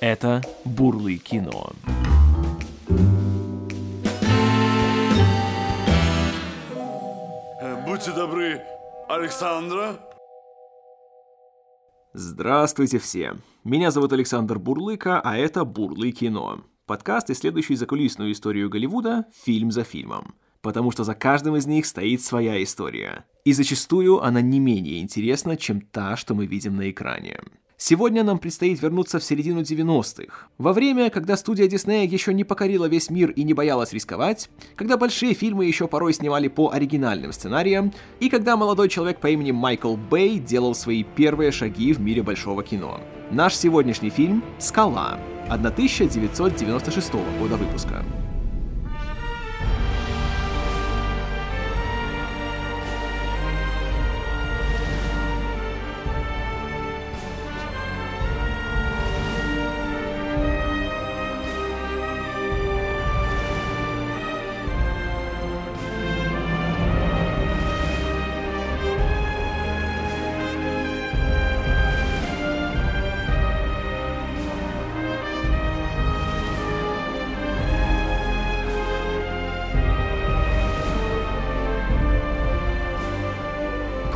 Это «Бурлы кино». Э, Будьте добры, Александра. Здравствуйте все! Меня зовут Александр Бурлыка, а это «Бурлы кино». Подкаст, исследующий закулисную историю Голливуда фильм за фильмом. Потому что за каждым из них стоит своя история. И зачастую она не менее интересна, чем та, что мы видим на экране. Сегодня нам предстоит вернуться в середину 90-х. Во время, когда студия Диснея еще не покорила весь мир и не боялась рисковать, когда большие фильмы еще порой снимали по оригинальным сценариям, и когда молодой человек по имени Майкл Бэй делал свои первые шаги в мире большого кино. Наш сегодняшний фильм «Скала» 1996 года выпуска.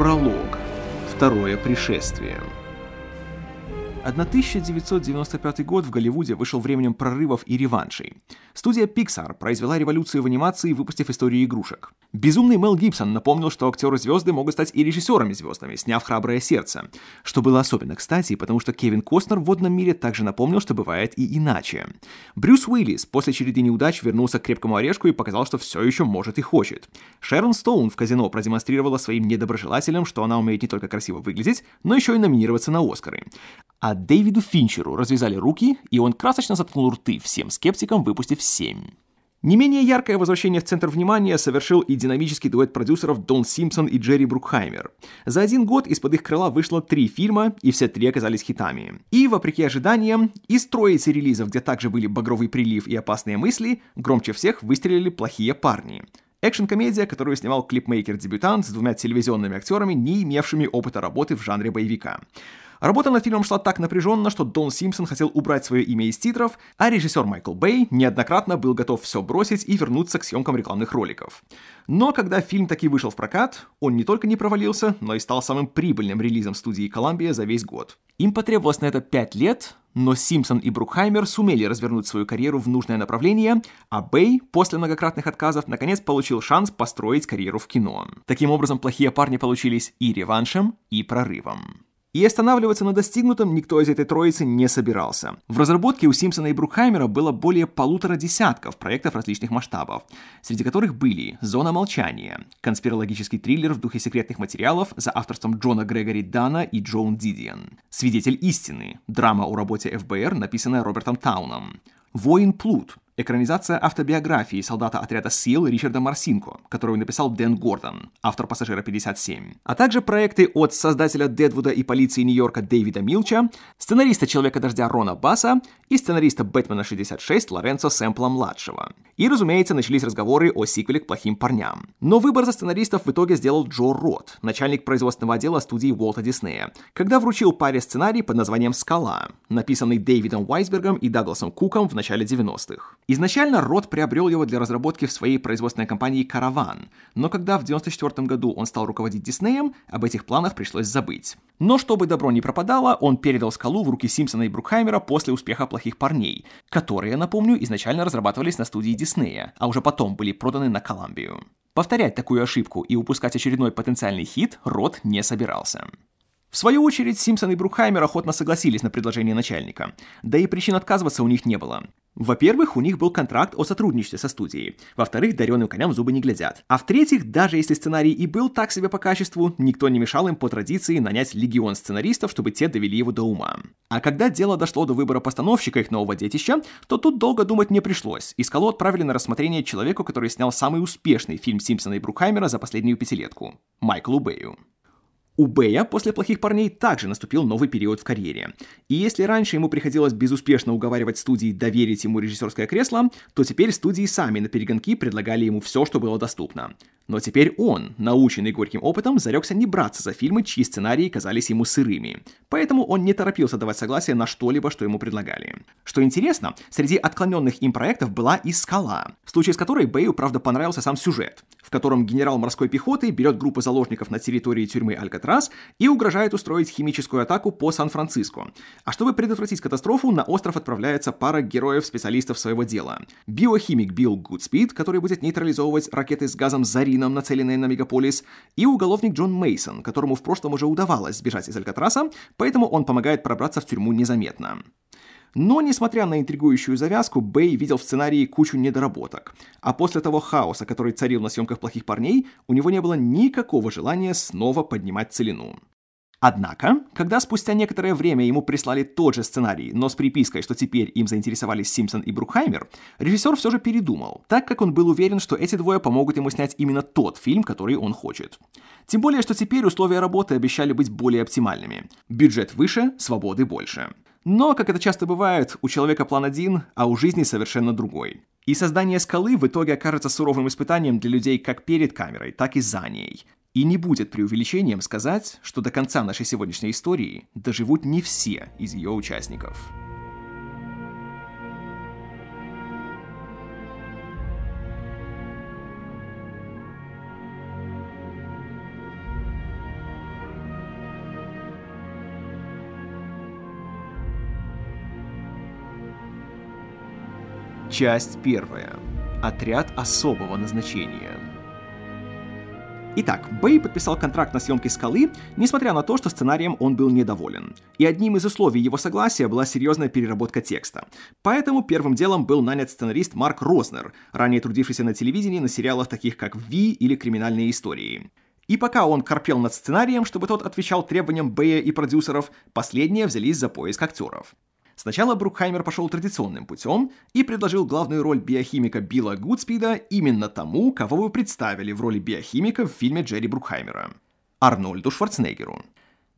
Пролог. Второе пришествие. 1995 год в Голливуде вышел временем прорывов и реваншей. Студия Pixar произвела революцию в анимации, выпустив историю игрушек. Безумный Мел Гибсон напомнил, что актеры-звезды могут стать и режиссерами-звездами, сняв «Храброе сердце», что было особенно кстати, потому что Кевин Костнер в водном мире также напомнил, что бывает и иначе. Брюс Уиллис после череды неудач вернулся к крепкому орешку и показал, что все еще может и хочет. Шерон Стоун в казино продемонстрировала своим недоброжелателям, что она умеет не только красиво выглядеть, но еще и номинироваться на Оскары. А Дэвиду Финчеру развязали руки, и он красочно заткнул рты всем скептикам, выпустив 7. Не менее яркое возвращение в центр внимания совершил и динамический дуэт продюсеров Дон Симпсон и Джерри Брукхаймер. За один год из-под их крыла вышло три фильма, и все три оказались хитами. И, вопреки ожиданиям, из троицы релизов, где также были «Багровый прилив» и «Опасные мысли», громче всех выстрелили «Плохие парни». Экшн-комедия, которую снимал клипмейкер-дебютант с двумя телевизионными актерами, не имевшими опыта работы в жанре боевика. Работа над фильмом шла так напряженно, что Дон Симпсон хотел убрать свое имя из титров, а режиссер Майкл Бэй неоднократно был готов все бросить и вернуться к съемкам рекламных роликов. Но когда фильм таки вышел в прокат, он не только не провалился, но и стал самым прибыльным релизом студии Columbia за весь год. Им потребовалось на это 5 лет, но Симпсон и Брукхаймер сумели развернуть свою карьеру в нужное направление, а Бэй, после многократных отказов, наконец получил шанс построить карьеру в кино. Таким образом, плохие парни получились и реваншем, и прорывом. И останавливаться на достигнутом никто из этой троицы не собирался. В разработке у Симпсона и Брукхаймера было более полутора десятков проектов различных масштабов, среди которых были «Зона молчания», конспирологический триллер в духе секретных материалов за авторством Джона Грегори Дана и Джоун Дидиан, «Свидетель истины», драма о работе ФБР, написанная Робертом Тауном, «Воин Плут», Экранизация автобиографии солдата отряда СИЛ Ричарда Марсинко, которую написал Дэн Гордон, автор «Пассажира 57», а также проекты от создателя Дедвуда и полиции Нью-Йорка Дэвида Милча, сценариста «Человека-дождя» Рона Басса и сценариста «Бэтмена 66» Лоренцо Сэмпла-младшего. И, разумеется, начались разговоры о сиквеле к «Плохим парням». Но выбор за сценаристов в итоге сделал Джо Рот, начальник производственного отдела студии Уолта Диснея, когда вручил паре сценарий под названием «Скала», написанный Дэвидом Уайсбергом и Дагласом Куком в начале 90-х. Изначально Рот приобрел его для разработки в своей производственной компании «Караван», но когда в 1994 году он стал руководить Диснеем, об этих планах пришлось забыть. Но чтобы добро не пропадало, он передал «Скалу» в руки Симпсона и Брукхаймера после успеха «Плохих парней», которые, напомню, изначально разрабатывались на студии Диснея, а уже потом были проданы на Коламбию. Повторять такую ошибку и упускать очередной потенциальный хит Рот не собирался. В свою очередь, Симпсон и Брукхаймер охотно согласились на предложение начальника, да и причин отказываться у них не было. Во-первых, у них был контракт о сотрудничестве со студией. Во-вторых, даренным коням зубы не глядят. А в-третьих, даже если сценарий и был так себе по качеству, никто не мешал им по традиции нанять легион сценаристов, чтобы те довели его до ума. А когда дело дошло до выбора постановщика их нового детища, то тут долго думать не пришлось, и скалу отправили на рассмотрение человеку, который снял самый успешный фильм Симпсона и Брукхаймера за последнюю пятилетку – Майклу Бэю. У Бэя после «Плохих парней» также наступил новый период в карьере. И если раньше ему приходилось безуспешно уговаривать студии доверить ему режиссерское кресло, то теперь студии сами на перегонки предлагали ему все, что было доступно. Но теперь он, наученный горьким опытом, зарекся не браться за фильмы, чьи сценарии казались ему сырыми. Поэтому он не торопился давать согласие на что-либо, что ему предлагали. Что интересно, среди отклоненных им проектов была и «Скала», в случае с которой Бэю, правда, понравился сам сюжет, в котором генерал морской пехоты берет группу заложников на территории тюрьмы Алькатрас и угрожает устроить химическую атаку по Сан-Франциско. А чтобы предотвратить катастрофу, на остров отправляется пара героев-специалистов своего дела. Биохимик Билл Гудспид, который будет нейтрализовывать ракеты с газом Зарином, нацеленные на мегаполис, и уголовник Джон Мейсон, которому в прошлом уже удавалось сбежать из Алькатраса, поэтому он помогает пробраться в тюрьму незаметно. Но, несмотря на интригующую завязку, Бэй видел в сценарии кучу недоработок. А после того хаоса, который царил на съемках «Плохих парней», у него не было никакого желания снова поднимать целину. Однако, когда спустя некоторое время ему прислали тот же сценарий, но с припиской, что теперь им заинтересовались Симпсон и Брукхаймер, режиссер все же передумал, так как он был уверен, что эти двое помогут ему снять именно тот фильм, который он хочет. Тем более, что теперь условия работы обещали быть более оптимальными. Бюджет выше, свободы больше. Но, как это часто бывает, у человека план один, а у жизни совершенно другой. И создание скалы в итоге окажется суровым испытанием для людей как перед камерой, так и за ней. И не будет преувеличением сказать, что до конца нашей сегодняшней истории доживут не все из ее участников. Часть первая. Отряд особого назначения. Итак, Бэй подписал контракт на съемки «Скалы», несмотря на то, что сценарием он был недоволен. И одним из условий его согласия была серьезная переработка текста. Поэтому первым делом был нанят сценарист Марк Рознер, ранее трудившийся на телевидении на сериалах таких как «Ви» или «Криминальные истории». И пока он корпел над сценарием, чтобы тот отвечал требованиям Бэя и продюсеров, последние взялись за поиск актеров. Сначала Брукхаймер пошел традиционным путем и предложил главную роль биохимика Билла Гудспида именно тому, кого вы представили в роли биохимика в фильме Джерри Брукхаймера – Арнольду Шварценеггеру.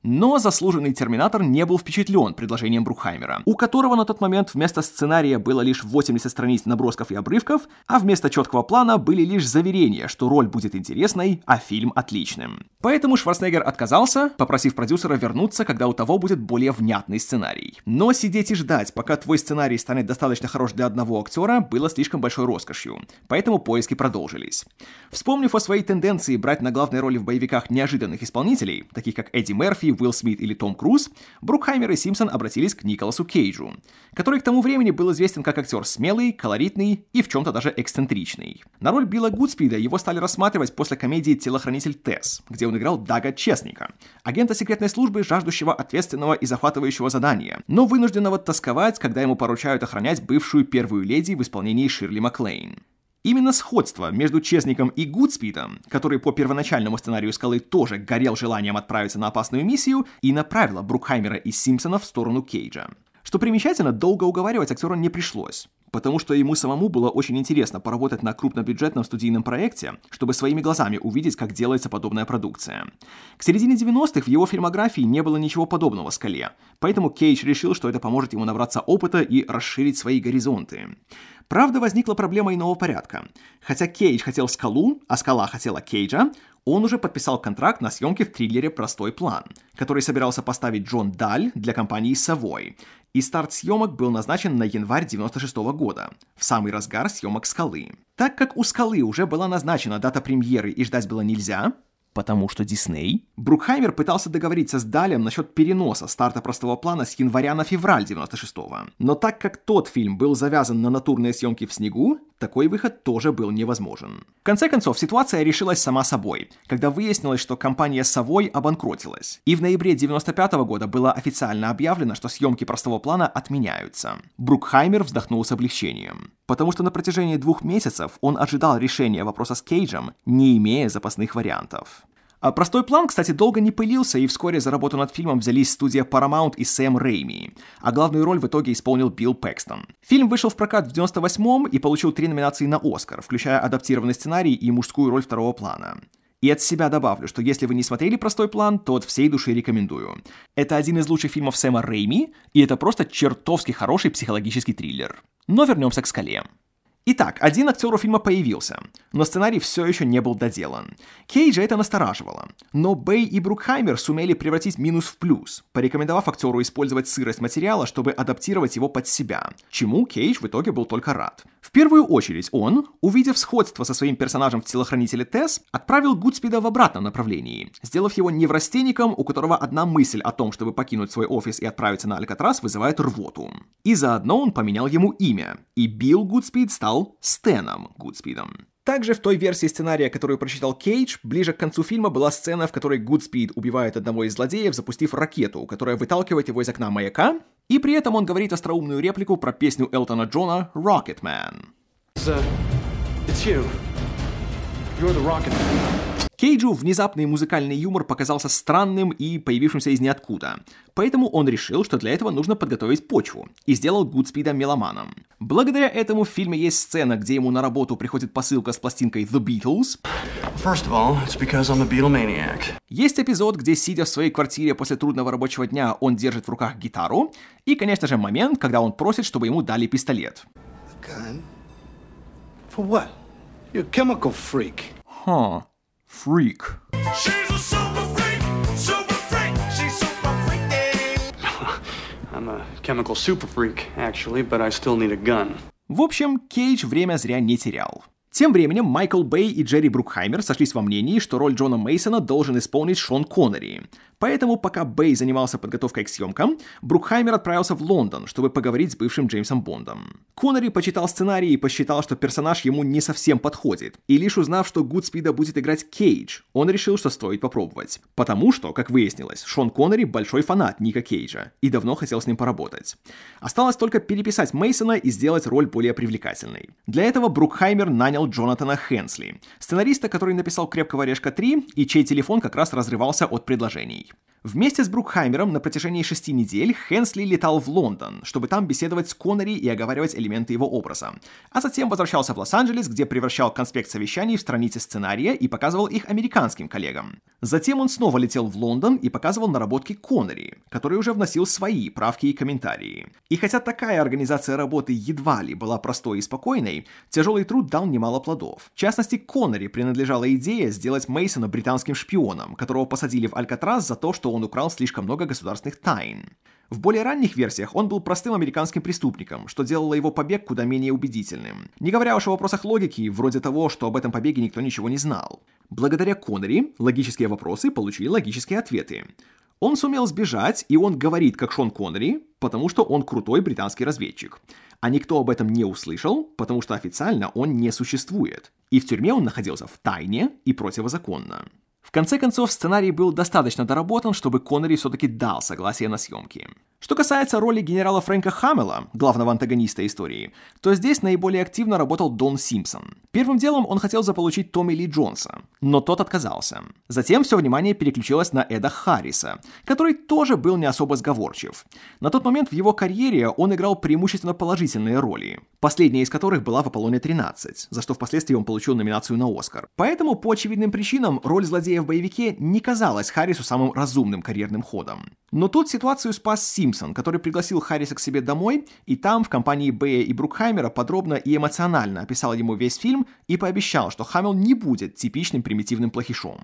Но заслуженный Терминатор не был впечатлен предложением Брухаймера, у которого на тот момент вместо сценария было лишь 80 страниц набросков и обрывков, а вместо четкого плана были лишь заверения, что роль будет интересной, а фильм отличным. Поэтому Шварценеггер отказался, попросив продюсера вернуться, когда у того будет более внятный сценарий. Но сидеть и ждать, пока твой сценарий станет достаточно хорош для одного актера, было слишком большой роскошью, поэтому поиски продолжились. Вспомнив о своей тенденции брать на главной роли в боевиках неожиданных исполнителей, таких как Эдди Мерфи, Уилл Смит или Том Круз, Брукхаймер и Симпсон обратились к Николасу Кейджу, который к тому времени был известен как актер смелый, колоритный и в чем-то даже эксцентричный. На роль Билла Гудспида его стали рассматривать после комедии «Телохранитель Тесс», где он играл Дага Честника, агента секретной службы, жаждущего ответственного и захватывающего задания, но вынужденного тосковать, когда ему поручают охранять бывшую первую леди в исполнении Ширли Маклейн. Именно сходство между Честником и Гудспидом, который по первоначальному сценарию «Скалы» тоже горел желанием отправиться на опасную миссию, и направило Брукхаймера и Симпсона в сторону Кейджа. Что примечательно, долго уговаривать актера не пришлось потому что ему самому было очень интересно поработать на крупнобюджетном студийном проекте, чтобы своими глазами увидеть, как делается подобная продукция. К середине 90-х в его фильмографии не было ничего подобного «Скале», поэтому Кейдж решил, что это поможет ему набраться опыта и расширить свои горизонты. Правда, возникла проблема иного порядка. Хотя Кейдж хотел скалу, а скала хотела Кейджа, он уже подписал контракт на съемки в триллере «Простой план», который собирался поставить Джон Даль для компании «Совой». И старт съемок был назначен на январь 96 -го года, в самый разгар съемок «Скалы». Так как у «Скалы» уже была назначена дата премьеры и ждать было нельзя, Потому что Дисней? Брукхаймер пытался договориться с Далем насчет переноса старта простого плана с января на февраль 96-го. Но так как тот фильм был завязан на натурные съемки в снегу, такой выход тоже был невозможен. В конце концов, ситуация решилась сама собой, когда выяснилось, что компания Совой обанкротилась. И в ноябре 95 -го года было официально объявлено, что съемки простого плана отменяются. Брукхаймер вздохнул с облегчением. Потому что на протяжении двух месяцев он ожидал решения вопроса с Кейджем, не имея запасных вариантов. А простой план, кстати, долго не пылился, и вскоре за работу над фильмом взялись студия Paramount и Сэм Рейми, а главную роль в итоге исполнил Билл Пэкстон. Фильм вышел в прокат в 98-м и получил три номинации на Оскар, включая адаптированный сценарий и мужскую роль второго плана. И от себя добавлю, что если вы не смотрели «Простой план», то от всей души рекомендую. Это один из лучших фильмов Сэма Рейми, и это просто чертовски хороший психологический триллер. Но вернемся к «Скале». Итак, один актер у фильма появился, но сценарий все еще не был доделан. Кейджа это настораживало. Но Бэй и Брукхаймер сумели превратить минус в плюс, порекомендовав актеру использовать сырость материала, чтобы адаптировать его под себя, чему Кейдж в итоге был только рад. В первую очередь он, увидев сходство со своим персонажем в телохранителе Тесс, отправил Гудспида в обратном направлении, сделав его неврастенником, у которого одна мысль о том, чтобы покинуть свой офис и отправиться на Алькатрас, вызывает рвоту. И заодно он поменял ему имя, и Билл Гудспид стал стал Стэном Гудспидом. Также в той версии сценария, которую прочитал Кейдж, ближе к концу фильма была сцена, в которой Гудспид убивает одного из злодеев, запустив ракету, которая выталкивает его из окна маяка, и при этом он говорит остроумную реплику про песню Элтона Джона «Rocket Man». It's, uh, it's you. You're the Rocket Man. Кейджу внезапный музыкальный юмор показался странным и появившимся из ниоткуда, поэтому он решил, что для этого нужно подготовить почву, и сделал Гудспида меломаном. Благодаря этому в фильме есть сцена, где ему на работу приходит посылка с пластинкой The Beatles. First of all, it's because I'm a Beatlemaniac. Есть эпизод, где, сидя в своей квартире после трудного рабочего дня, он держит в руках гитару, и, конечно же, момент, когда он просит, чтобы ему дали пистолет. gun? For what? You're a chemical freak. Huh freak. I'm a chemical super freak, actually, but I still need a gun. В общем, Кейдж время зря не терял. Тем временем Майкл Бэй и Джерри Брукхаймер сошлись во мнении, что роль Джона Мейсона должен исполнить Шон Коннери. Поэтому, пока Бэй занимался подготовкой к съемкам, Брукхаймер отправился в Лондон, чтобы поговорить с бывшим Джеймсом Бондом. Коннери почитал сценарий и посчитал, что персонаж ему не совсем подходит. И лишь узнав, что Гудспида будет играть Кейдж, он решил, что стоит попробовать. Потому что, как выяснилось, Шон Коннери большой фанат Ника Кейджа и давно хотел с ним поработать. Осталось только переписать Мейсона и сделать роль более привлекательной. Для этого Брукхаймер нанял нанял Джонатана Хенсли, сценариста, который написал «Крепкого орешка 3» и чей телефон как раз разрывался от предложений. Вместе с Брукхаймером на протяжении шести недель Хенсли летал в Лондон, чтобы там беседовать с Коннери и оговаривать элементы его образа. А затем возвращался в Лос-Анджелес, где превращал конспект совещаний в страницы сценария и показывал их американским коллегам. Затем он снова летел в Лондон и показывал наработки Коннери, который уже вносил свои правки и комментарии. И хотя такая организация работы едва ли была простой и спокойной, тяжелый труд дал немало плодов. В частности, Коннери принадлежала идея сделать Мейсона британским шпионом, которого посадили в Алькатрас за то, что он украл слишком много государственных тайн. В более ранних версиях он был простым американским преступником, что делало его побег куда менее убедительным. Не говоря уж о вопросах логики, вроде того, что об этом побеге никто ничего не знал. Благодаря Коннери логические вопросы получили логические ответы. Он сумел сбежать, и он говорит как Шон Коннери, потому что он крутой британский разведчик. А никто об этом не услышал, потому что официально он не существует. И в тюрьме он находился в тайне и противозаконно конце концов, сценарий был достаточно доработан, чтобы Коннери все-таки дал согласие на съемки. Что касается роли генерала Фрэнка Хаммела, главного антагониста истории, то здесь наиболее активно работал Дон Симпсон. Первым делом он хотел заполучить Томми Ли Джонса, но тот отказался. Затем все внимание переключилось на Эда Харриса, который тоже был не особо сговорчив. На тот момент в его карьере он играл преимущественно положительные роли, последняя из которых была в «Аполлоне 13», за что впоследствии он получил номинацию на Оскар. Поэтому, по очевидным причинам, роль злодея в боевике не казалась Харрису самым разумным карьерным ходом. Но тут ситуацию спас Симпсон, который пригласил Харриса к себе домой, и там, в компании Бэя и Брукхаймера, подробно и эмоционально описал ему весь фильм и пообещал, что Хаммел не будет типичным примитивным плохишом.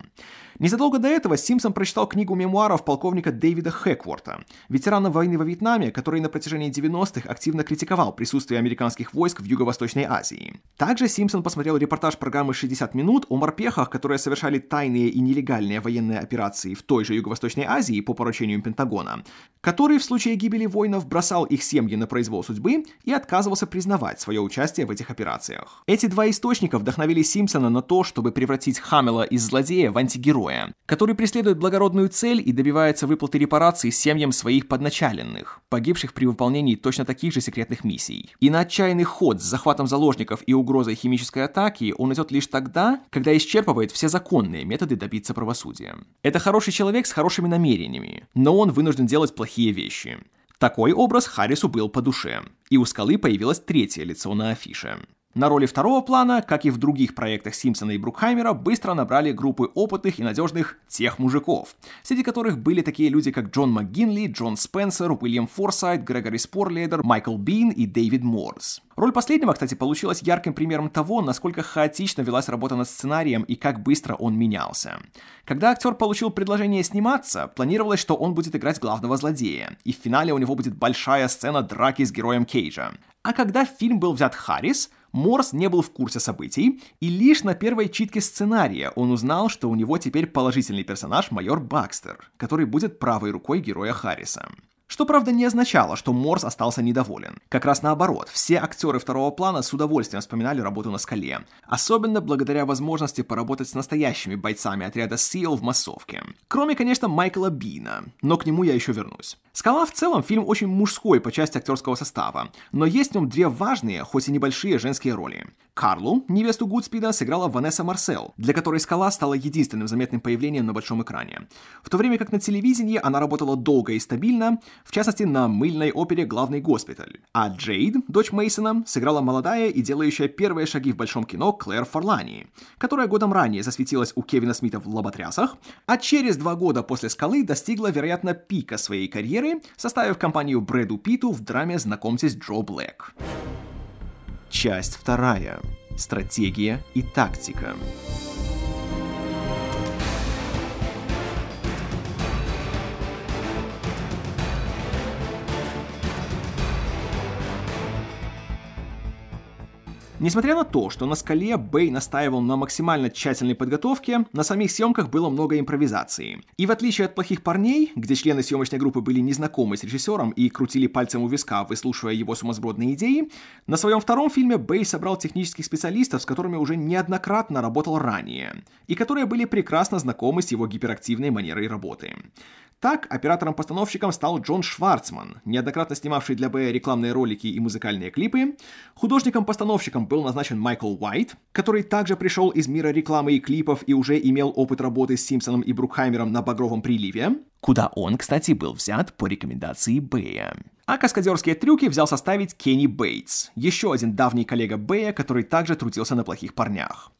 Незадолго до этого Симпсон прочитал книгу мемуаров полковника Дэвида Хэкворта, ветерана войны во Вьетнаме, который на протяжении 90-х активно критиковал присутствие американских войск в Юго-Восточной Азии. Также Симпсон посмотрел репортаж программы «60 минут» о морпехах, которые совершали тайные и нелегальные военные операции в той же Юго-Восточной Азии по поручению Пентагона, который в случае гибели воинов бросал их семьи на произвол судьбы и отказывался признавать свое участие в этих операциях. Эти два источника вдохновили Симпсона на то, чтобы превратить Хамела из злодея в антигероя, героя, который преследует благородную цель и добивается выплаты репараций семьям своих подначаленных, погибших при выполнении точно таких же секретных миссий. И на отчаянный ход с захватом заложников и угрозой химической атаки он идет лишь тогда, когда исчерпывает все законные методы добиться правосудия. Это хороший человек с хорошими намерениями, но он вынужден делать плохие вещи. Такой образ Харрису был по душе, и у скалы появилось третье лицо на афише. На роли второго плана, как и в других проектах Симпсона и Брукхаймера, быстро набрали группы опытных и надежных тех мужиков, среди которых были такие люди, как Джон МcГинли, Джон Спенсер, Уильям Форсайт, Грегори Спорлейдер, Майкл Бин и Дэвид Морс. Роль последнего, кстати, получилась ярким примером того, насколько хаотично велась работа над сценарием и как быстро он менялся. Когда актер получил предложение сниматься, планировалось, что он будет играть главного злодея, и в финале у него будет большая сцена драки с героем Кейджа. А когда фильм был взят Харрис, Морс не был в курсе событий, и лишь на первой читке сценария он узнал, что у него теперь положительный персонаж майор Бакстер, который будет правой рукой героя Харриса. Что, правда, не означало, что Морс остался недоволен. Как раз наоборот, все актеры второго плана с удовольствием вспоминали работу на скале. Особенно благодаря возможности поработать с настоящими бойцами отряда SEAL в массовке. Кроме, конечно, Майкла Бина, но к нему я еще вернусь. «Скала» в целом фильм очень мужской по части актерского состава, но есть в нем две важные, хоть и небольшие женские роли. Карлу, невесту Гудспида, сыграла Ванесса Марсел, для которой «Скала» стала единственным заметным появлением на большом экране. В то время как на телевидении она работала долго и стабильно, в частности на мыльной опере «Главный госпиталь». А Джейд, дочь Мейсона, сыграла молодая и делающая первые шаги в большом кино Клэр Форлани, которая годом ранее засветилась у Кевина Смита в «Лоботрясах», а через два года после «Скалы» достигла, вероятно, пика своей карьеры, составив компанию Брэду Питу в драме «Знакомьтесь, Джо Блэк». Часть вторая. Стратегия и тактика. Несмотря на то, что на скале Бэй настаивал на максимально тщательной подготовке, на самих съемках было много импровизации. И в отличие от «Плохих парней», где члены съемочной группы были незнакомы с режиссером и крутили пальцем у виска, выслушивая его сумасбродные идеи, на своем втором фильме Бэй собрал технических специалистов, с которыми уже неоднократно работал ранее, и которые были прекрасно знакомы с его гиперактивной манерой работы. Так, оператором-постановщиком стал Джон Шварцман, неоднократно снимавший для Б рекламные ролики и музыкальные клипы. Художником-постановщиком был назначен Майкл Уайт, который также пришел из мира рекламы и клипов и уже имел опыт работы с Симпсоном и Брукхаймером на «Багровом приливе», куда он, кстати, был взят по рекомендации Бэя. А каскадерские трюки взял составить Кенни Бейтс, еще один давний коллега Бэя, который также трудился на «Плохих парнях».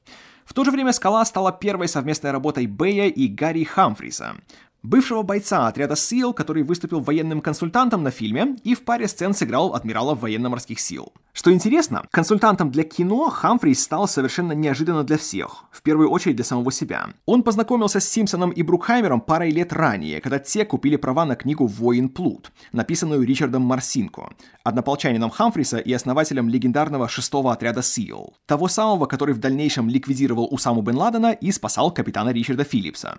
В то же время «Скала» стала первой совместной работой Бэя и Гарри Хамфриса, бывшего бойца отряда СИЛ, который выступил военным консультантом на фильме и в паре сцен сыграл адмирала военно-морских сил. Что интересно, консультантом для кино Хамфрис стал совершенно неожиданно для всех, в первую очередь для самого себя. Он познакомился с Симпсоном и Брукхаймером парой лет ранее, когда те купили права на книгу «Воин Плут», написанную Ричардом Марсинко, однополчанином Хамфриса и основателем легендарного шестого отряда СИЛ, того самого, который в дальнейшем ликвидировал Усаму Бен Ладена и спасал капитана Ричарда Филлипса.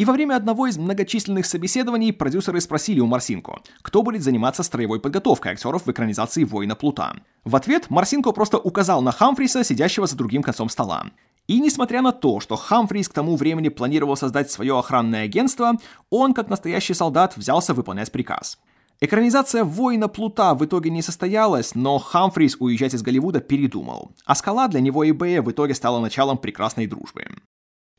И во время одного из многочисленных собеседований продюсеры спросили у Марсинко, кто будет заниматься строевой подготовкой актеров в экранизации «Воина Плута». В ответ Марсинко просто указал на Хамфриса, сидящего за другим концом стола. И несмотря на то, что Хамфрис к тому времени планировал создать свое охранное агентство, он, как настоящий солдат, взялся выполнять приказ. Экранизация «Воина Плута» в итоге не состоялась, но Хамфрис уезжать из Голливуда передумал, а «Скала» для него и Бэя в итоге стала началом прекрасной дружбы.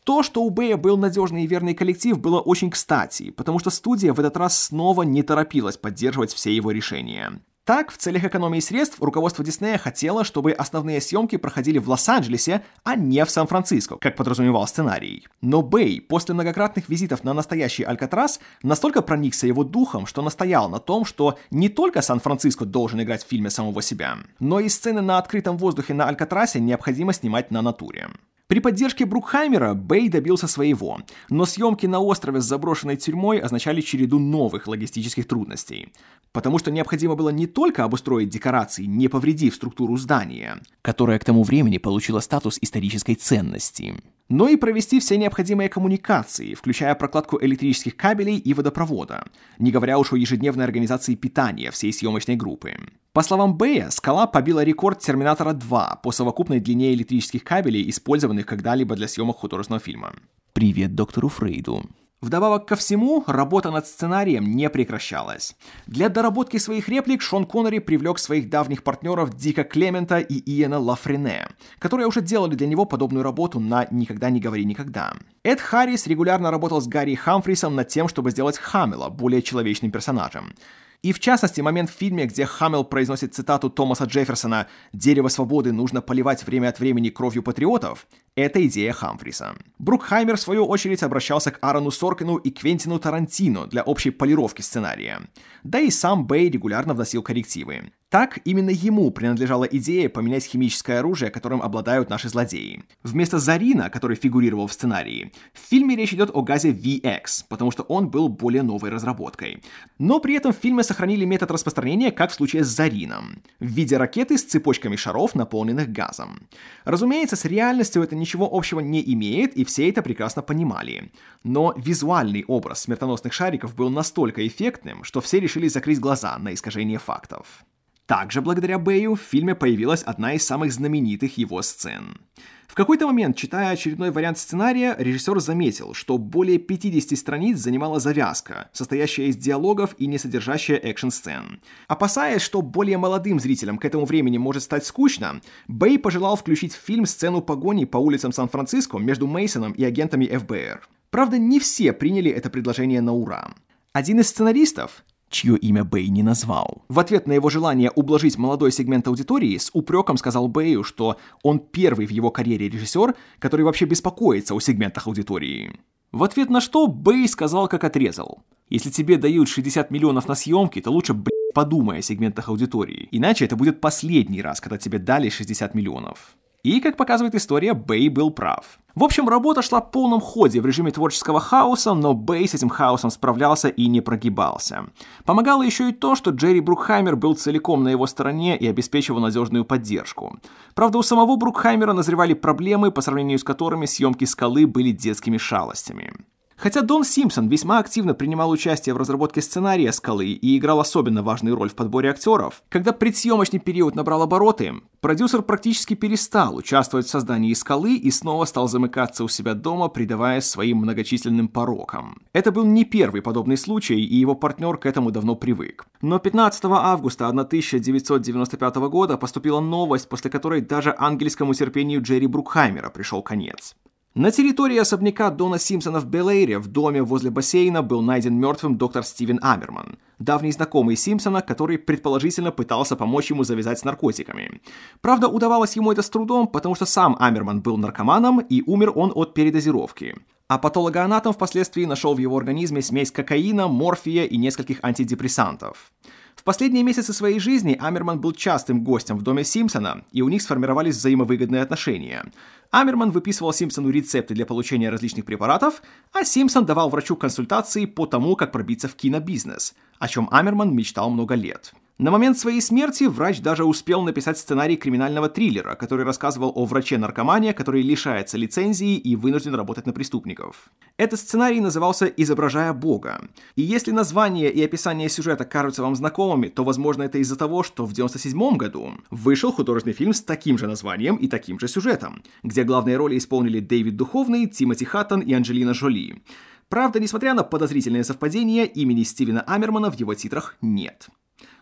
То, что у Бэя был надежный и верный коллектив, было очень кстати, потому что студия в этот раз снова не торопилась поддерживать все его решения. Так, в целях экономии средств, руководство Диснея хотело, чтобы основные съемки проходили в Лос-Анджелесе, а не в Сан-Франциско, как подразумевал сценарий. Но Бэй после многократных визитов на настоящий Алькатрас настолько проникся его духом, что настоял на том, что не только Сан-Франциско должен играть в фильме самого себя, но и сцены на открытом воздухе на Алькатрасе необходимо снимать на натуре. При поддержке Брукхаймера Бэй добился своего, но съемки на острове с заброшенной тюрьмой означали череду новых логистических трудностей. Потому что необходимо было не только обустроить декорации, не повредив структуру здания, которое к тому времени получило статус исторической ценности, но и провести все необходимые коммуникации, включая прокладку электрических кабелей и водопровода, не говоря уж о ежедневной организации питания всей съемочной группы. По словам Бэя, «Скала» побила рекорд «Терминатора 2» по совокупной длине электрических кабелей, использованных когда-либо для съемок художественного фильма. Привет доктору Фрейду. Вдобавок ко всему, работа над сценарием не прекращалась. Для доработки своих реплик Шон Коннери привлек своих давних партнеров Дика Клемента и Иена Лафрене, которые уже делали для него подобную работу на «Никогда не говори никогда». Эд Харрис регулярно работал с Гарри Хамфрисом над тем, чтобы сделать Хамела более человечным персонажем. И в частности, момент в фильме, где Хаммел произносит цитату Томаса Джефферсона «Дерево свободы нужно поливать время от времени кровью патриотов», это идея Хамфриса. Брукхаймер, в свою очередь, обращался к Аарону Соркину и Квентину Тарантино для общей полировки сценария. Да и сам Бэй регулярно вносил коррективы. Так, именно ему принадлежала идея поменять химическое оружие, которым обладают наши злодеи. Вместо Зарина, который фигурировал в сценарии, в фильме речь идет о газе VX, потому что он был более новой разработкой. Но при этом в фильме сохранили метод распространения, как в случае с Зарином, в виде ракеты с цепочками шаров, наполненных газом. Разумеется, с реальностью это ничего общего не имеет, и все это прекрасно понимали. Но визуальный образ смертоносных шариков был настолько эффектным, что все решили закрыть глаза на искажение фактов. Также благодаря Бэю в фильме появилась одна из самых знаменитых его сцен. В какой-то момент, читая очередной вариант сценария, режиссер заметил, что более 50 страниц занимала завязка, состоящая из диалогов и не содержащая экшн-сцен. Опасаясь, что более молодым зрителям к этому времени может стать скучно, Бэй пожелал включить в фильм сцену погони по улицам Сан-Франциско между Мейсоном и агентами ФБР. Правда, не все приняли это предложение на ура. Один из сценаристов, чье имя Бэй не назвал. В ответ на его желание ублажить молодой сегмент аудитории, с упреком сказал Бэю, что он первый в его карьере режиссер, который вообще беспокоится о сегментах аудитории. В ответ на что Бэй сказал, как отрезал. Если тебе дают 60 миллионов на съемки, то лучше, блядь, подумай о сегментах аудитории. Иначе это будет последний раз, когда тебе дали 60 миллионов. И, как показывает история, Бэй был прав. В общем, работа шла в полном ходе в режиме творческого хаоса, но Бэй с этим хаосом справлялся и не прогибался. Помогало еще и то, что Джерри Брукхаймер был целиком на его стороне и обеспечивал надежную поддержку. Правда, у самого Брукхаймера назревали проблемы, по сравнению с которыми съемки «Скалы» были детскими шалостями. Хотя Дон Симпсон весьма активно принимал участие в разработке сценария «Скалы» и играл особенно важную роль в подборе актеров, когда предсъемочный период набрал обороты, продюсер практически перестал участвовать в создании «Скалы» и снова стал замыкаться у себя дома, предаваясь своим многочисленным порокам. Это был не первый подобный случай, и его партнер к этому давно привык. Но 15 августа 1995 года поступила новость, после которой даже ангельскому терпению Джерри Брукхаймера пришел конец. На территории особняка Дона Симпсона в Белэйре в доме возле бассейна был найден мертвым доктор Стивен Амерман, давний знакомый Симпсона, который предположительно пытался помочь ему завязать с наркотиками. Правда, удавалось ему это с трудом, потому что сам Амерман был наркоманом и умер он от передозировки. А патологоанатом впоследствии нашел в его организме смесь кокаина, морфия и нескольких антидепрессантов. В последние месяцы своей жизни Амерман был частым гостем в доме Симпсона, и у них сформировались взаимовыгодные отношения. Амерман выписывал Симпсону рецепты для получения различных препаратов, а Симпсон давал врачу консультации по тому, как пробиться в кинобизнес, о чем Амерман мечтал много лет. На момент своей смерти врач даже успел написать сценарий криминального триллера, который рассказывал о враче-наркомане, который лишается лицензии и вынужден работать на преступников. Этот сценарий назывался «Изображая Бога». И если название и описание сюжета кажутся вам знакомыми, то, возможно, это из-за того, что в 1997 году вышел художественный фильм с таким же названием и таким же сюжетом, где главные роли исполнили Дэвид Духовный, Тимоти Хаттон и Анджелина Жоли. Правда, несмотря на подозрительные совпадения, имени Стивена Амермана в его титрах нет.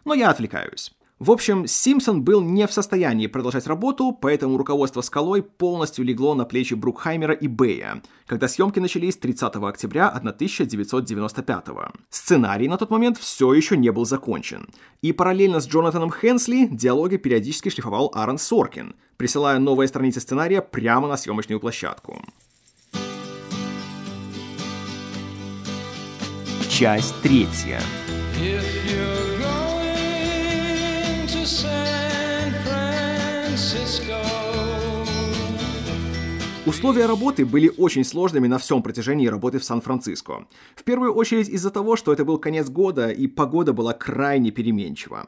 Но я отвлекаюсь. В общем, Симпсон был не в состоянии продолжать работу, поэтому руководство «Скалой» полностью легло на плечи Брукхаймера и Бэя, когда съемки начались 30 октября 1995 -го. Сценарий на тот момент все еще не был закончен. И параллельно с Джонатаном Хенсли диалоги периодически шлифовал Аарон Соркин, присылая новые страницы сценария прямо на съемочную площадку. Часть третья. If you're Условия работы были очень сложными на всем протяжении работы в Сан-Франциско. В первую очередь из-за того, что это был конец года и погода была крайне переменчива.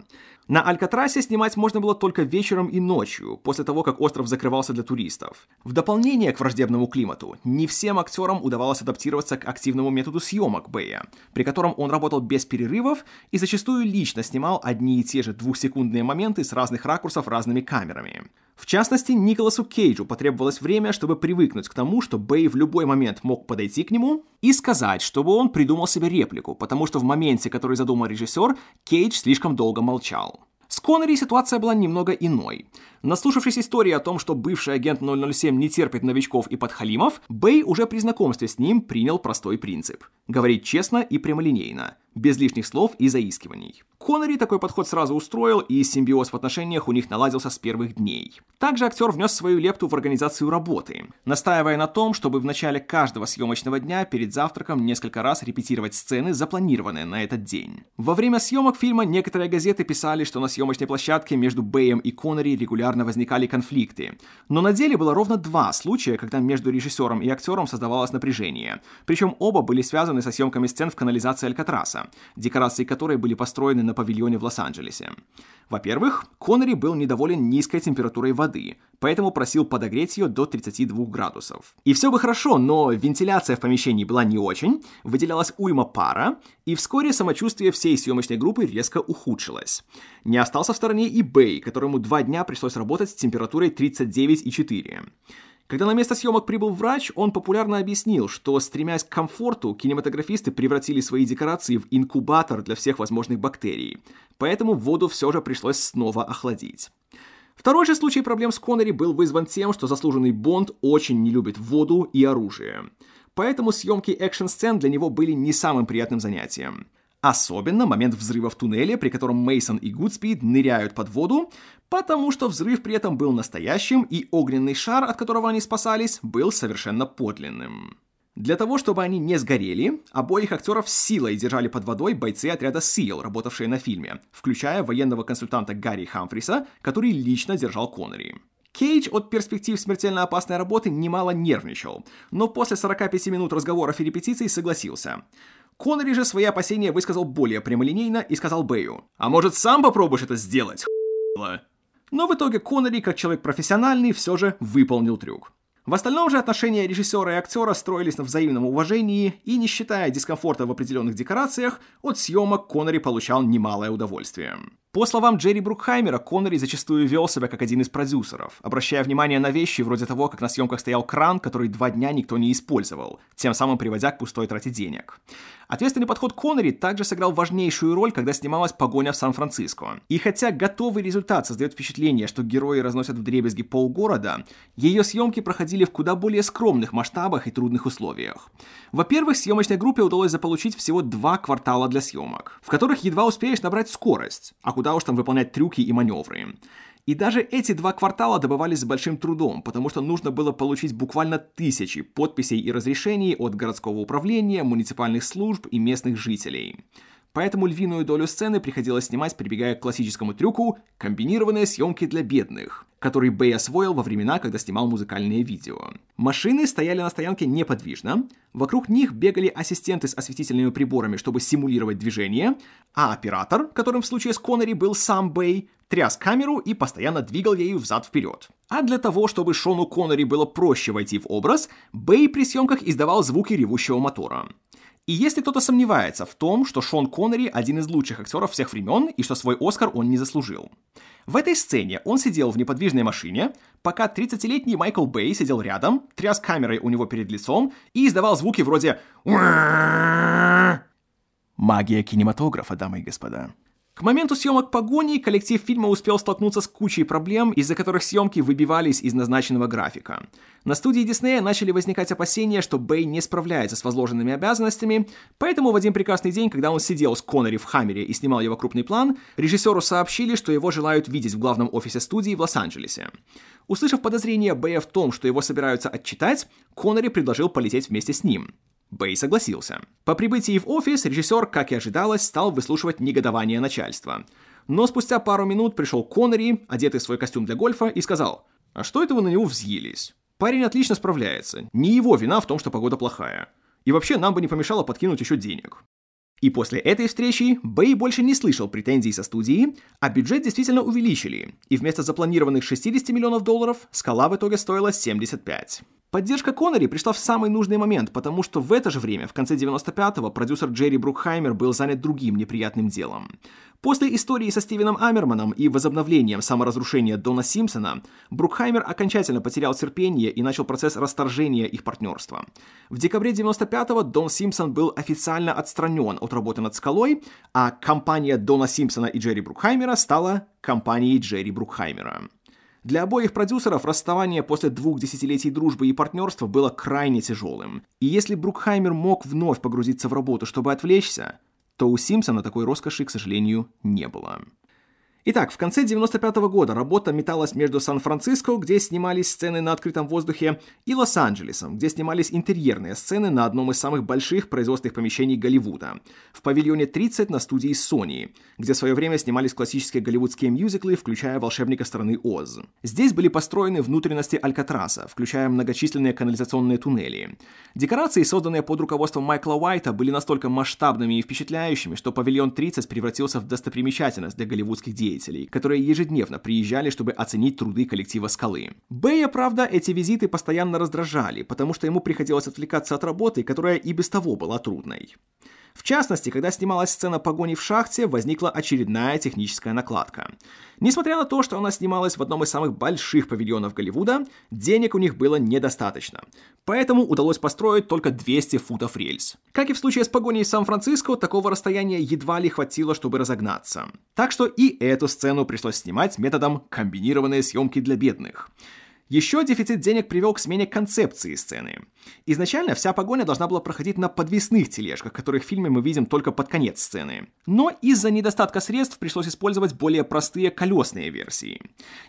На Алькатрасе снимать можно было только вечером и ночью, после того, как остров закрывался для туристов. В дополнение к враждебному климату, не всем актерам удавалось адаптироваться к активному методу съемок Бэя, при котором он работал без перерывов и зачастую лично снимал одни и те же двухсекундные моменты с разных ракурсов разными камерами. В частности, Николасу Кейджу потребовалось время, чтобы привыкнуть к тому, что Бэй в любой момент мог подойти к нему и сказать, чтобы он придумал себе реплику, потому что в моменте, который задумал режиссер, Кейдж слишком долго молчал. С Коннери ситуация была немного иной. Наслушавшись истории о том, что бывший агент 007 не терпит новичков и подхалимов, Бэй уже при знакомстве с ним принял простой принцип – говорить честно и прямолинейно, без лишних слов и заискиваний. Коннери такой подход сразу устроил, и симбиоз в отношениях у них наладился с первых дней. Также актер внес свою лепту в организацию работы, настаивая на том, чтобы в начале каждого съемочного дня перед завтраком несколько раз репетировать сцены, запланированные на этот день. Во время съемок фильма некоторые газеты писали, что на съемочной площадке между Бэем и Коннери регулярно возникали конфликты. Но на деле было ровно два случая, когда между режиссером и актером создавалось напряжение. Причем оба были связаны со съемками сцен в канализации Алькатраса, декорации которой были построены на павильоне в Лос-Анджелесе. Во-первых, Коннери был недоволен низкой температурой воды, поэтому просил подогреть ее до 32 градусов. И все бы хорошо, но вентиляция в помещении была не очень, выделялась уйма пара, и вскоре самочувствие всей съемочной группы резко ухудшилось. Не остался в стороне и Бэй, которому два дня пришлось работать с температурой 39,4. Когда на место съемок прибыл врач, он популярно объяснил, что, стремясь к комфорту, кинематографисты превратили свои декорации в инкубатор для всех возможных бактерий, поэтому воду все же пришлось снова охладить. Второй же случай проблем с Коннери был вызван тем, что заслуженный Бонд очень не любит воду и оружие. Поэтому съемки экшн-сцен для него были не самым приятным занятием. Особенно момент взрыва в туннеле, при котором Мейсон и Гудспид ныряют под воду, потому что взрыв при этом был настоящим, и огненный шар, от которого они спасались, был совершенно подлинным. Для того, чтобы они не сгорели, обоих актеров силой держали под водой бойцы отряда SEAL, работавшие на фильме, включая военного консультанта Гарри Хамфриса, который лично держал Коннери. Кейдж от перспектив смертельно опасной работы немало нервничал, но после 45 минут разговоров и репетиций согласился. Коннери же свои опасения высказал более прямолинейно и сказал Бэю, «А может, сам попробуешь это сделать, Но в итоге Коннери, как человек профессиональный, все же выполнил трюк. В остальном же отношения режиссера и актера строились на взаимном уважении, и не считая дискомфорта в определенных декорациях, от съемок Коннери получал немалое удовольствие. По словам Джерри Брукхаймера, Коннери зачастую вел себя как один из продюсеров, обращая внимание на вещи вроде того, как на съемках стоял кран, который два дня никто не использовал, тем самым приводя к пустой трате денег. Ответственный подход Коннери также сыграл важнейшую роль, когда снималась «Погоня в Сан-Франциско». И хотя готовый результат создает впечатление, что герои разносят в дребезги полгорода, ее съемки проходили в куда более скромных масштабах и трудных условиях. Во-первых, съемочной группе удалось заполучить всего два квартала для съемок, в которых едва успеешь набрать скорость, а куда уж там выполнять трюки и маневры. И даже эти два квартала добывались с большим трудом, потому что нужно было получить буквально тысячи подписей и разрешений от городского управления, муниципальных служб и местных жителей. Поэтому львиную долю сцены приходилось снимать, прибегая к классическому трюку «комбинированные съемки для бедных», который Бэй освоил во времена, когда снимал музыкальные видео. Машины стояли на стоянке неподвижно, вокруг них бегали ассистенты с осветительными приборами, чтобы симулировать движение, а оператор, которым в случае с Коннери был сам Бэй, тряс камеру и постоянно двигал ею взад-вперед. А для того, чтобы Шону Коннери было проще войти в образ, Бэй при съемках издавал звуки ревущего мотора. И если кто-то сомневается в том, что Шон Коннери один из лучших актеров всех времен и что свой Оскар он не заслужил. В этой сцене он сидел в неподвижной машине, пока 30-летний Майкл Бэй сидел рядом, тряс камерой у него перед лицом и издавал звуки вроде Магия кинематографа, дамы и господа. К моменту съемок «Погони» коллектив фильма успел столкнуться с кучей проблем, из-за которых съемки выбивались из назначенного графика. На студии Диснея начали возникать опасения, что Бэй не справляется с возложенными обязанностями, поэтому в один прекрасный день, когда он сидел с Коннери в Хаммере и снимал его крупный план, режиссеру сообщили, что его желают видеть в главном офисе студии в Лос-Анджелесе. Услышав подозрение Бэя в том, что его собираются отчитать, Коннери предложил полететь вместе с ним. Бэй согласился. По прибытии в офис режиссер, как и ожидалось, стал выслушивать негодование начальства. Но спустя пару минут пришел Коннери, одетый в свой костюм для гольфа, и сказал, «А что это вы на него взъелись? Парень отлично справляется. Не его вина в том, что погода плохая. И вообще нам бы не помешало подкинуть еще денег». И после этой встречи Бэй больше не слышал претензий со студии, а бюджет действительно увеличили, и вместо запланированных 60 миллионов долларов скала в итоге стоила 75. Поддержка Коннери пришла в самый нужный момент, потому что в это же время, в конце 95-го, продюсер Джерри Брукхаймер был занят другим неприятным делом. После истории со Стивеном Амерманом и возобновлением саморазрушения Дона Симпсона, Брукхаймер окончательно потерял терпение и начал процесс расторжения их партнерства. В декабре 95-го Дон Симпсон был официально отстранен от работы над «Скалой», а компания Дона Симпсона и Джерри Брукхаймера стала компанией Джерри Брукхаймера. Для обоих продюсеров расставание после двух десятилетий дружбы и партнерства было крайне тяжелым. И если Брукхаймер мог вновь погрузиться в работу, чтобы отвлечься, то у Симпсона такой роскоши, к сожалению, не было. Итак, в конце 95 -го года работа металась между Сан-Франциско, где снимались сцены на открытом воздухе, и Лос-Анджелесом, где снимались интерьерные сцены на одном из самых больших производственных помещений Голливуда, в павильоне 30 на студии Sony, где в свое время снимались классические голливудские мюзиклы, включая «Волшебника страны Оз». Здесь были построены внутренности Алькатраса, включая многочисленные канализационные туннели. Декорации, созданные под руководством Майкла Уайта, были настолько масштабными и впечатляющими, что павильон 30 превратился в достопримечательность для голливудских деятелей деятелей, которые ежедневно приезжали, чтобы оценить труды коллектива «Скалы». Бэя, правда, эти визиты постоянно раздражали, потому что ему приходилось отвлекаться от работы, которая и без того была трудной. В частности, когда снималась сцена погони в шахте, возникла очередная техническая накладка. Несмотря на то, что она снималась в одном из самых больших павильонов Голливуда, денег у них было недостаточно. Поэтому удалось построить только 200 футов рельс. Как и в случае с погоней в Сан-Франциско, такого расстояния едва ли хватило, чтобы разогнаться. Так что и эту сцену пришлось снимать методом комбинированной съемки для бедных. Еще дефицит денег привел к смене концепции сцены. Изначально вся погоня должна была проходить на подвесных тележках, которых в фильме мы видим только под конец сцены. Но из-за недостатка средств пришлось использовать более простые колесные версии.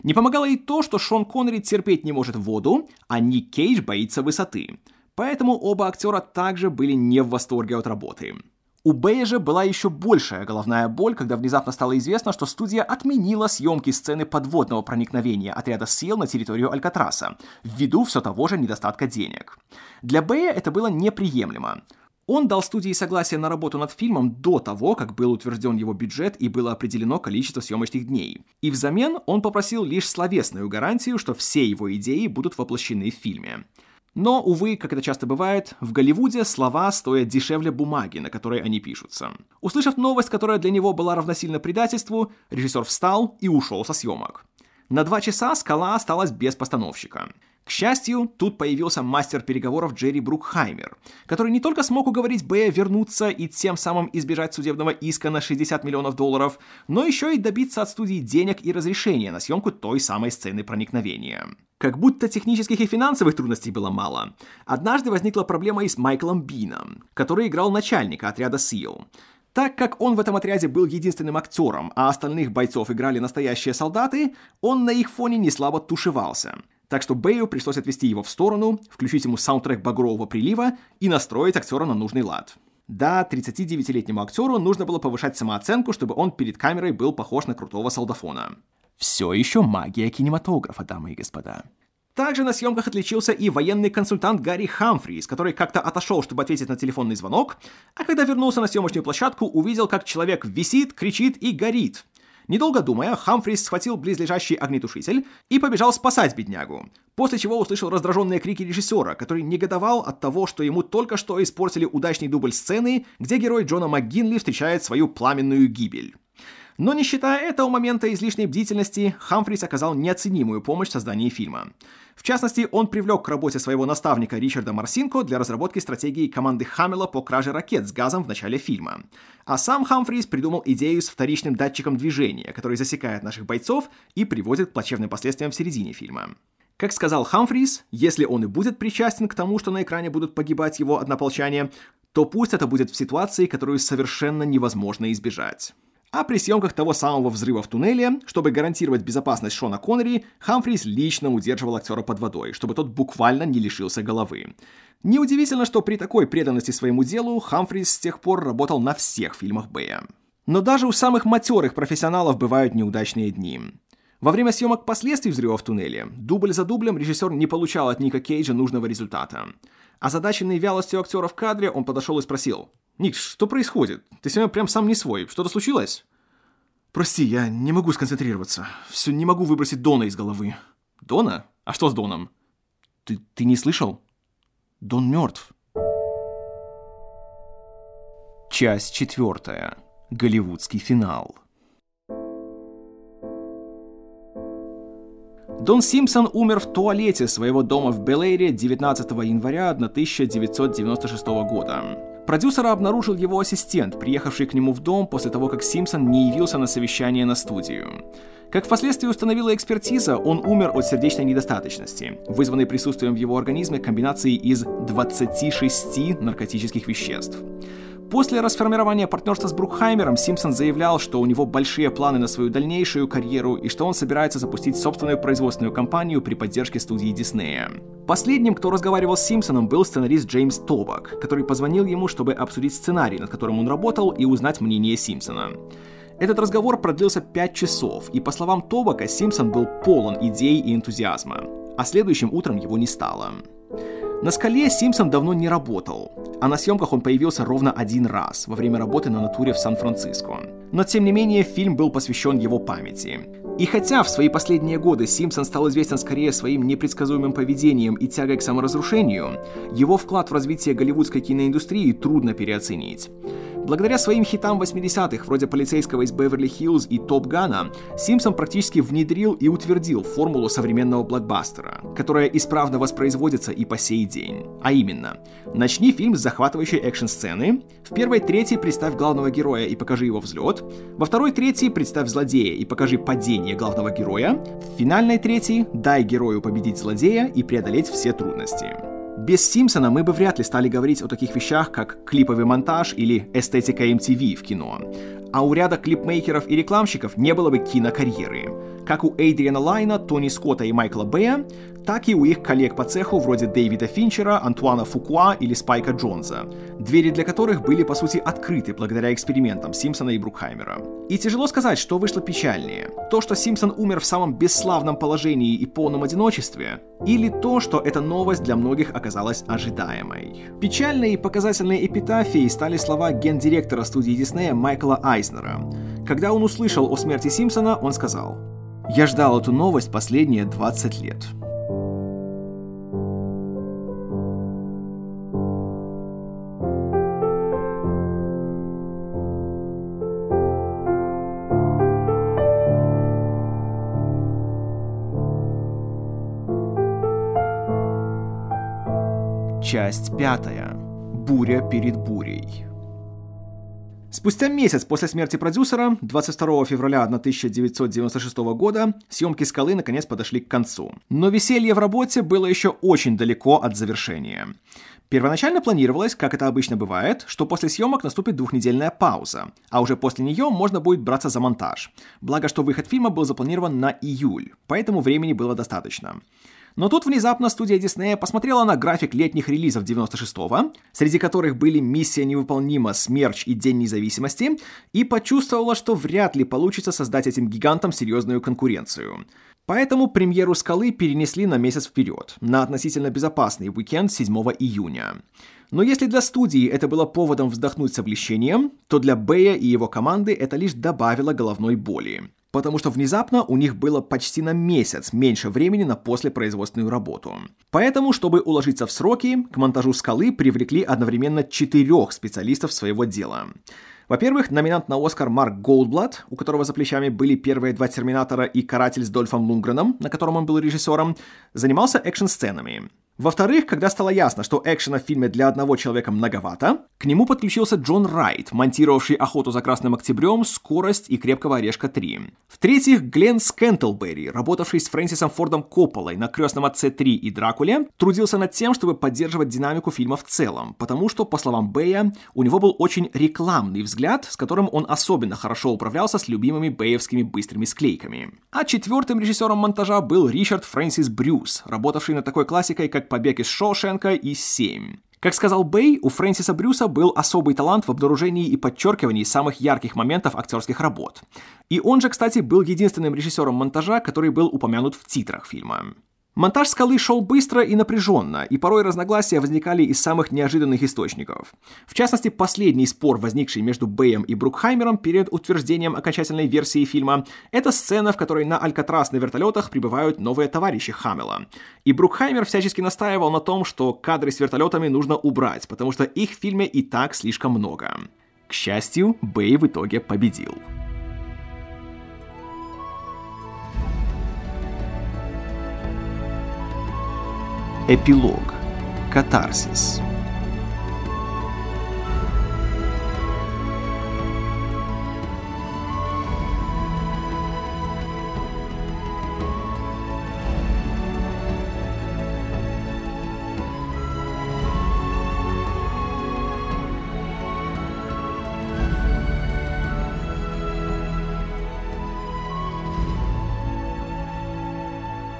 Не помогало и то, что Шон Коннери терпеть не может воду, а Ник Кейдж боится высоты. Поэтому оба актера также были не в восторге от работы. У Бэя же была еще большая головная боль, когда внезапно стало известно, что студия отменила съемки сцены подводного проникновения отряда сил на территорию Алькатраса, ввиду все того же недостатка денег. Для Бэя это было неприемлемо. Он дал студии согласие на работу над фильмом до того, как был утвержден его бюджет и было определено количество съемочных дней. И взамен он попросил лишь словесную гарантию, что все его идеи будут воплощены в фильме. Но, увы, как это часто бывает, в Голливуде слова стоят дешевле бумаги, на которой они пишутся. Услышав новость, которая для него была равносильна предательству, режиссер встал и ушел со съемок. На два часа скала осталась без постановщика. К счастью, тут появился мастер переговоров Джерри Брукхаймер, который не только смог уговорить Бэя вернуться и тем самым избежать судебного иска на 60 миллионов долларов, но еще и добиться от студии денег и разрешения на съемку той самой сцены проникновения. Как будто технических и финансовых трудностей было мало. Однажды возникла проблема и с Майклом Бином, который играл начальника отряда SEAL. Так как он в этом отряде был единственным актером, а остальных бойцов играли настоящие солдаты, он на их фоне не слабо тушевался. Так что Бэю пришлось отвести его в сторону, включить ему саундтрек «Багрового прилива» и настроить актера на нужный лад. Да, 39-летнему актеру нужно было повышать самооценку, чтобы он перед камерой был похож на крутого солдафона. Все еще магия кинематографа, дамы и господа. Также на съемках отличился и военный консультант Гарри Хамфрис, который как-то отошел, чтобы ответить на телефонный звонок, а когда вернулся на съемочную площадку, увидел, как человек висит, кричит и горит. Недолго думая, Хамфрис схватил близлежащий огнетушитель и побежал спасать беднягу, после чего услышал раздраженные крики режиссера, который негодовал от того, что ему только что испортили удачный дубль сцены, где герой Джона МcГинли встречает свою пламенную гибель. Но не считая этого момента излишней бдительности, Хамфрис оказал неоценимую помощь в создании фильма. В частности, он привлек к работе своего наставника Ричарда Марсинко для разработки стратегии команды Хаммела по краже ракет с газом в начале фильма. А сам Хамфрис придумал идею с вторичным датчиком движения, который засекает наших бойцов и приводит к плачевным последствиям в середине фильма. Как сказал Хамфрис, если он и будет причастен к тому, что на экране будут погибать его однополчане, то пусть это будет в ситуации, которую совершенно невозможно избежать. А при съемках того самого взрыва в туннеле, чтобы гарантировать безопасность Шона Коннери, Хамфрис лично удерживал актера под водой, чтобы тот буквально не лишился головы. Неудивительно, что при такой преданности своему делу Хамфрис с тех пор работал на всех фильмах Бэя. Но даже у самых матерых профессионалов бывают неудачные дни. Во время съемок последствий взрыва в туннеле, дубль за дублем режиссер не получал от Ника Кейджа нужного результата. Озадаченный вялостью актера в кадре, он подошел и спросил, «Ник, что происходит? Ты сегодня прям сам не свой. Что-то случилось?» «Прости, я не могу сконцентрироваться. Все не могу выбросить Дона из головы». «Дона? А что с Доном?» «Ты, ты не слышал? Дон мертв». Часть четвертая. Голливудский финал. Дон Симпсон умер в туалете своего дома в Белэйре 19 января 1996 года. Продюсера обнаружил его ассистент, приехавший к нему в дом после того, как Симпсон не явился на совещание на студию. Как впоследствии установила экспертиза, он умер от сердечной недостаточности, вызванной присутствием в его организме комбинации из 26 наркотических веществ. После расформирования партнерства с Брукхаймером Симпсон заявлял, что у него большие планы на свою дальнейшую карьеру и что он собирается запустить собственную производственную компанию при поддержке студии Диснея. Последним, кто разговаривал с Симпсоном, был сценарист Джеймс Тобак, который позвонил ему, чтобы обсудить сценарий, над которым он работал, и узнать мнение Симпсона. Этот разговор продлился 5 часов, и по словам Тобака, Симпсон был полон идей и энтузиазма, а следующим утром его не стало. На скале Симпсон давно не работал, а на съемках он появился ровно один раз во время работы на натуре в Сан-Франциско. Но тем не менее, фильм был посвящен его памяти. И хотя в свои последние годы Симпсон стал известен скорее своим непредсказуемым поведением и тягой к саморазрушению, его вклад в развитие голливудской киноиндустрии трудно переоценить. Благодаря своим хитам 80-х, вроде полицейского из Беверли-Хиллз и Топ Гана, Симпсон практически внедрил и утвердил формулу современного блокбастера, которая исправно воспроизводится и по сей день. А именно, начни фильм с захватывающей экшн-сцены, в первой трети представь главного героя и покажи его взлет, во второй трети представь злодея и покажи падение главного героя, в финальной трети дай герою победить злодея и преодолеть все трудности. Без Симпсона мы бы вряд ли стали говорить о таких вещах, как клиповый монтаж или эстетика MTV в кино. А у ряда клипмейкеров и рекламщиков не было бы кинокарьеры. Как у Эйдриана Лайна, Тони Скотта и Майкла Бэя, так и у их коллег по цеху вроде Дэвида Финчера, Антуана Фукуа или Спайка Джонса, двери для которых были по сути открыты благодаря экспериментам Симпсона и Брукхаймера. И тяжело сказать, что вышло печальнее. То, что Симпсон умер в самом бесславном положении и полном одиночестве, или то, что эта новость для многих оказалась ожидаемой. Печальной и показательной эпитафией стали слова гендиректора студии Диснея Майкла Айзнера. Когда он услышал о смерти Симпсона, он сказал «Я ждал эту новость последние 20 лет». Часть пятая. Буря перед бурей. Спустя месяц после смерти продюсера, 22 февраля 1996 года, съемки «Скалы» наконец подошли к концу. Но веселье в работе было еще очень далеко от завершения. Первоначально планировалось, как это обычно бывает, что после съемок наступит двухнедельная пауза, а уже после нее можно будет браться за монтаж. Благо, что выход фильма был запланирован на июль, поэтому времени было достаточно. Но тут внезапно студия Диснея посмотрела на график летних релизов 96-го, среди которых были «Миссия невыполнима», «Смерч» и «День независимости», и почувствовала, что вряд ли получится создать этим гигантам серьезную конкуренцию. Поэтому премьеру «Скалы» перенесли на месяц вперед, на относительно безопасный уикенд 7 июня. Но если для студии это было поводом вздохнуть с облегчением, то для Бэя и его команды это лишь добавило головной боли потому что внезапно у них было почти на месяц меньше времени на послепроизводственную работу. Поэтому, чтобы уложиться в сроки, к монтажу «Скалы» привлекли одновременно четырех специалистов своего дела. Во-первых, номинант на Оскар Марк Голдблат, у которого за плечами были первые два «Терминатора» и «Каратель» с Дольфом Лунгреном, на котором он был режиссером, занимался экшн-сценами. Во-вторых, когда стало ясно, что экшена в фильме для одного человека многовато, к нему подключился Джон Райт, монтировавший «Охоту за Красным Октябрем», «Скорость» и «Крепкого орешка 3». В-третьих, Глен Скентлберри, работавший с Фрэнсисом Фордом Копполой на «Крестном отце 3» и «Дракуле», трудился над тем, чтобы поддерживать динамику фильма в целом, потому что, по словам Бэя, у него был очень рекламный взгляд, с которым он особенно хорошо управлялся с любимыми бэевскими быстрыми склейками. А четвертым режиссером монтажа был Ричард Фрэнсис Брюс, работавший над такой классикой, как «Побег из Шоушенка» и «Семь». Как сказал Бэй, у Фрэнсиса Брюса был особый талант в обнаружении и подчеркивании самых ярких моментов актерских работ. И он же, кстати, был единственным режиссером монтажа, который был упомянут в титрах фильма. Монтаж скалы шел быстро и напряженно, и порой разногласия возникали из самых неожиданных источников. В частности, последний спор, возникший между Бэем и Брукхаймером перед утверждением окончательной версии фильма, это сцена, в которой на Алькатрас на вертолетах прибывают новые товарищи Хамела. И Брукхаймер всячески настаивал на том, что кадры с вертолетами нужно убрать, потому что их в фильме и так слишком много. К счастью, Бэй в итоге победил. Эпилог. Катарсис.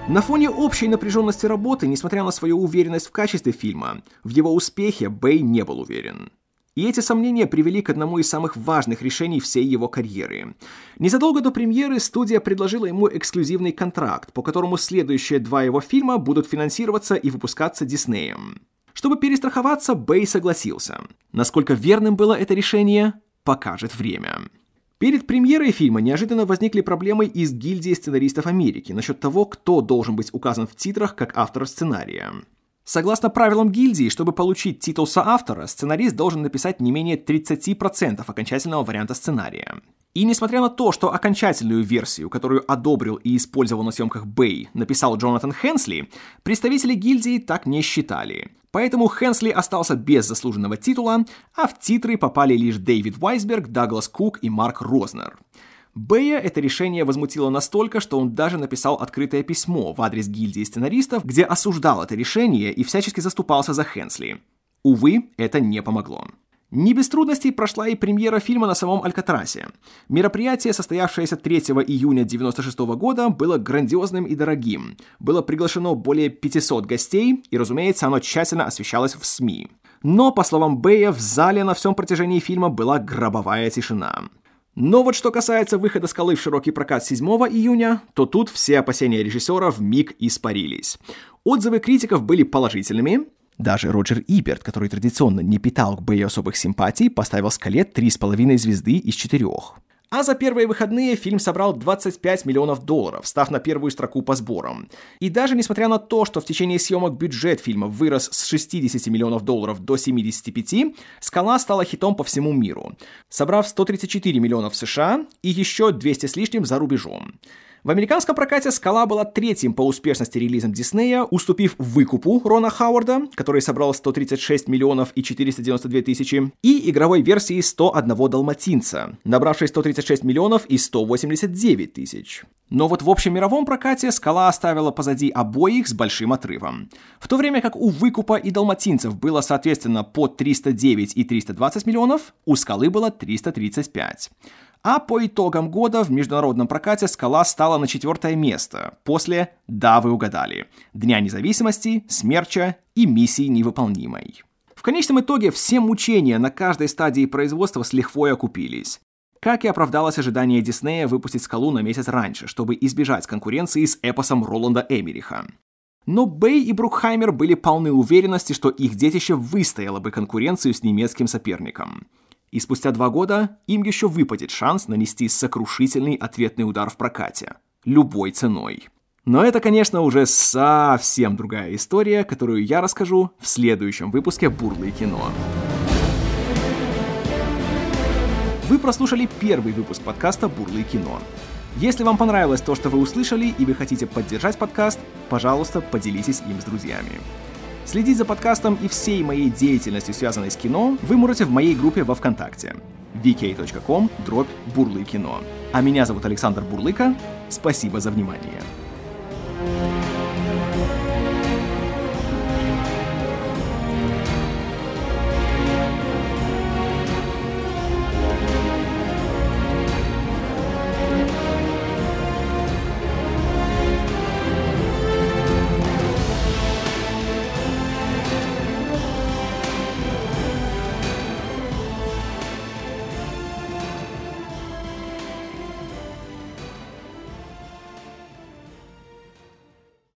На фоне общей напряженности работы, несмотря на свою уверенность в качестве фильма, в его успехе Бэй не был уверен. И эти сомнения привели к одному из самых важных решений всей его карьеры. Незадолго до премьеры студия предложила ему эксклюзивный контракт, по которому следующие два его фильма будут финансироваться и выпускаться Диснеем. Чтобы перестраховаться, Бэй согласился. Насколько верным было это решение, покажет время. Перед премьерой фильма неожиданно возникли проблемы из гильдии сценаристов Америки насчет того, кто должен быть указан в титрах как автор сценария. Согласно правилам гильдии, чтобы получить титул соавтора, сценарист должен написать не менее 30% окончательного варианта сценария. И несмотря на то, что окончательную версию, которую одобрил и использовал на съемках Бэй, написал Джонатан Хенсли, представители гильдии так не считали. Поэтому Хенсли остался без заслуженного титула, а в титры попали лишь Дэвид Вайсберг, Даглас Кук и Марк Рознер. Бэя это решение возмутило настолько, что он даже написал открытое письмо в адрес гильдии сценаристов, где осуждал это решение и всячески заступался за Хенсли. Увы, это не помогло. Не без трудностей прошла и премьера фильма на самом Алькатрасе. Мероприятие, состоявшееся 3 июня 1996 года, было грандиозным и дорогим. Было приглашено более 500 гостей, и, разумеется, оно тщательно освещалось в СМИ. Но, по словам Бэя, в зале на всем протяжении фильма была гробовая тишина. Но вот что касается выхода «Скалы» в широкий прокат 7 июня, то тут все опасения режиссера в миг испарились. Отзывы критиков были положительными, даже Роджер Иберт, который традиционно не питал к Бэю особых симпатий, поставил «Скале» 3,5 звезды из 4. А за первые выходные фильм собрал 25 миллионов долларов, став на первую строку по сборам. И даже несмотря на то, что в течение съемок бюджет фильма вырос с 60 миллионов долларов до 75, «Скала» стала хитом по всему миру, собрав 134 миллионов в США и еще 200 с лишним за рубежом. В американском прокате «Скала» была третьим по успешности релизом Диснея, уступив выкупу Рона Хауарда, который собрал 136 миллионов и 492 тысячи, и игровой версии 101 Далматинца, набравшей 136 миллионов и 189 тысяч. Но вот в общем мировом прокате «Скала» оставила позади обоих с большим отрывом. В то время как у «Выкупа» и «Далматинцев» было соответственно по 309 и 320 миллионов, у «Скалы» было 335. А по итогам года в международном прокате «Скала» стала на четвертое место, после, да, вы угадали, Дня независимости, Смерча и Миссии невыполнимой. В конечном итоге все мучения на каждой стадии производства с лихвой окупились. Как и оправдалось ожидание Диснея выпустить «Скалу» на месяц раньше, чтобы избежать конкуренции с эпосом Роланда Эмериха. Но Бэй и Брукхаймер были полны уверенности, что их детище выстояло бы конкуренцию с немецким соперником – и спустя два года им еще выпадет шанс нанести сокрушительный ответный удар в прокате. Любой ценой. Но это, конечно, уже совсем другая история, которую я расскажу в следующем выпуске «Бурлы кино». Вы прослушали первый выпуск подкаста «Бурлы кино». Если вам понравилось то, что вы услышали, и вы хотите поддержать подкаст, пожалуйста, поделитесь им с друзьями. Следить за подкастом и всей моей деятельностью, связанной с кино, вы можете в моей группе во Вконтакте vk.com дробь Бурлы кино. А меня зовут Александр Бурлыка. Спасибо за внимание. thank you